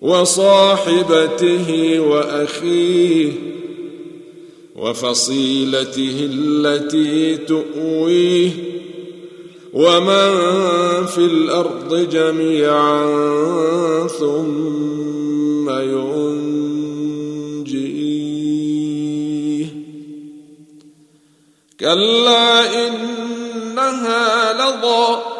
وصاحبته وأخيه وفصيلته التي تؤويه ومن في الأرض جميعا ثم ينجيه كلا إنها لظى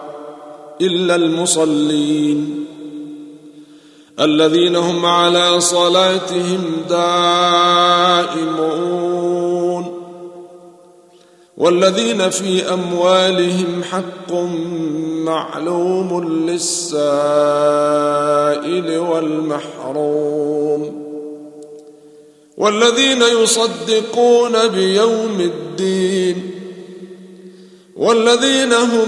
إلا المصلين الذين هم على صلاتهم دائمون والذين في أموالهم حق معلوم للسائل والمحروم والذين يصدقون بيوم الدين والذين هم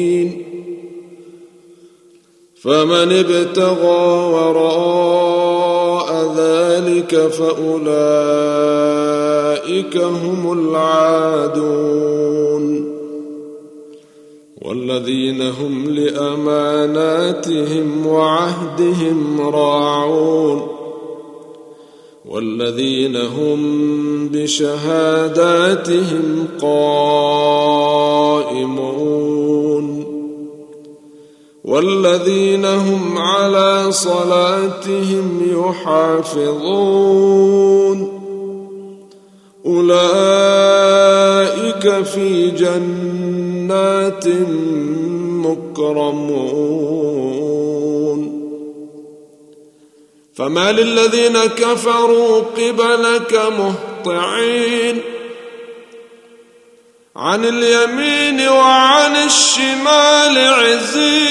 فمن ابتغى وراء ذلك فأولئك هم العادون. والذين هم لأماناتهم وعهدهم راعون. والذين هم بشهاداتهم قائمون. والذين هم على صلاتهم يحافظون. أولئك في جنات مكرمون. فما للذين كفروا قبلك مهطعين. عن اليمين وعن الشمال عزين.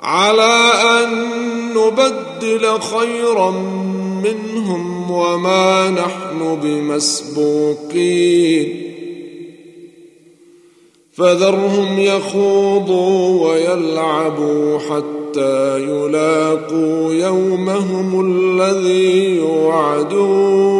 على أن نبدل خيرا منهم وما نحن بمسبوقين. فذرهم يخوضوا ويلعبوا حتى يلاقوا يومهم الذي يوعدون.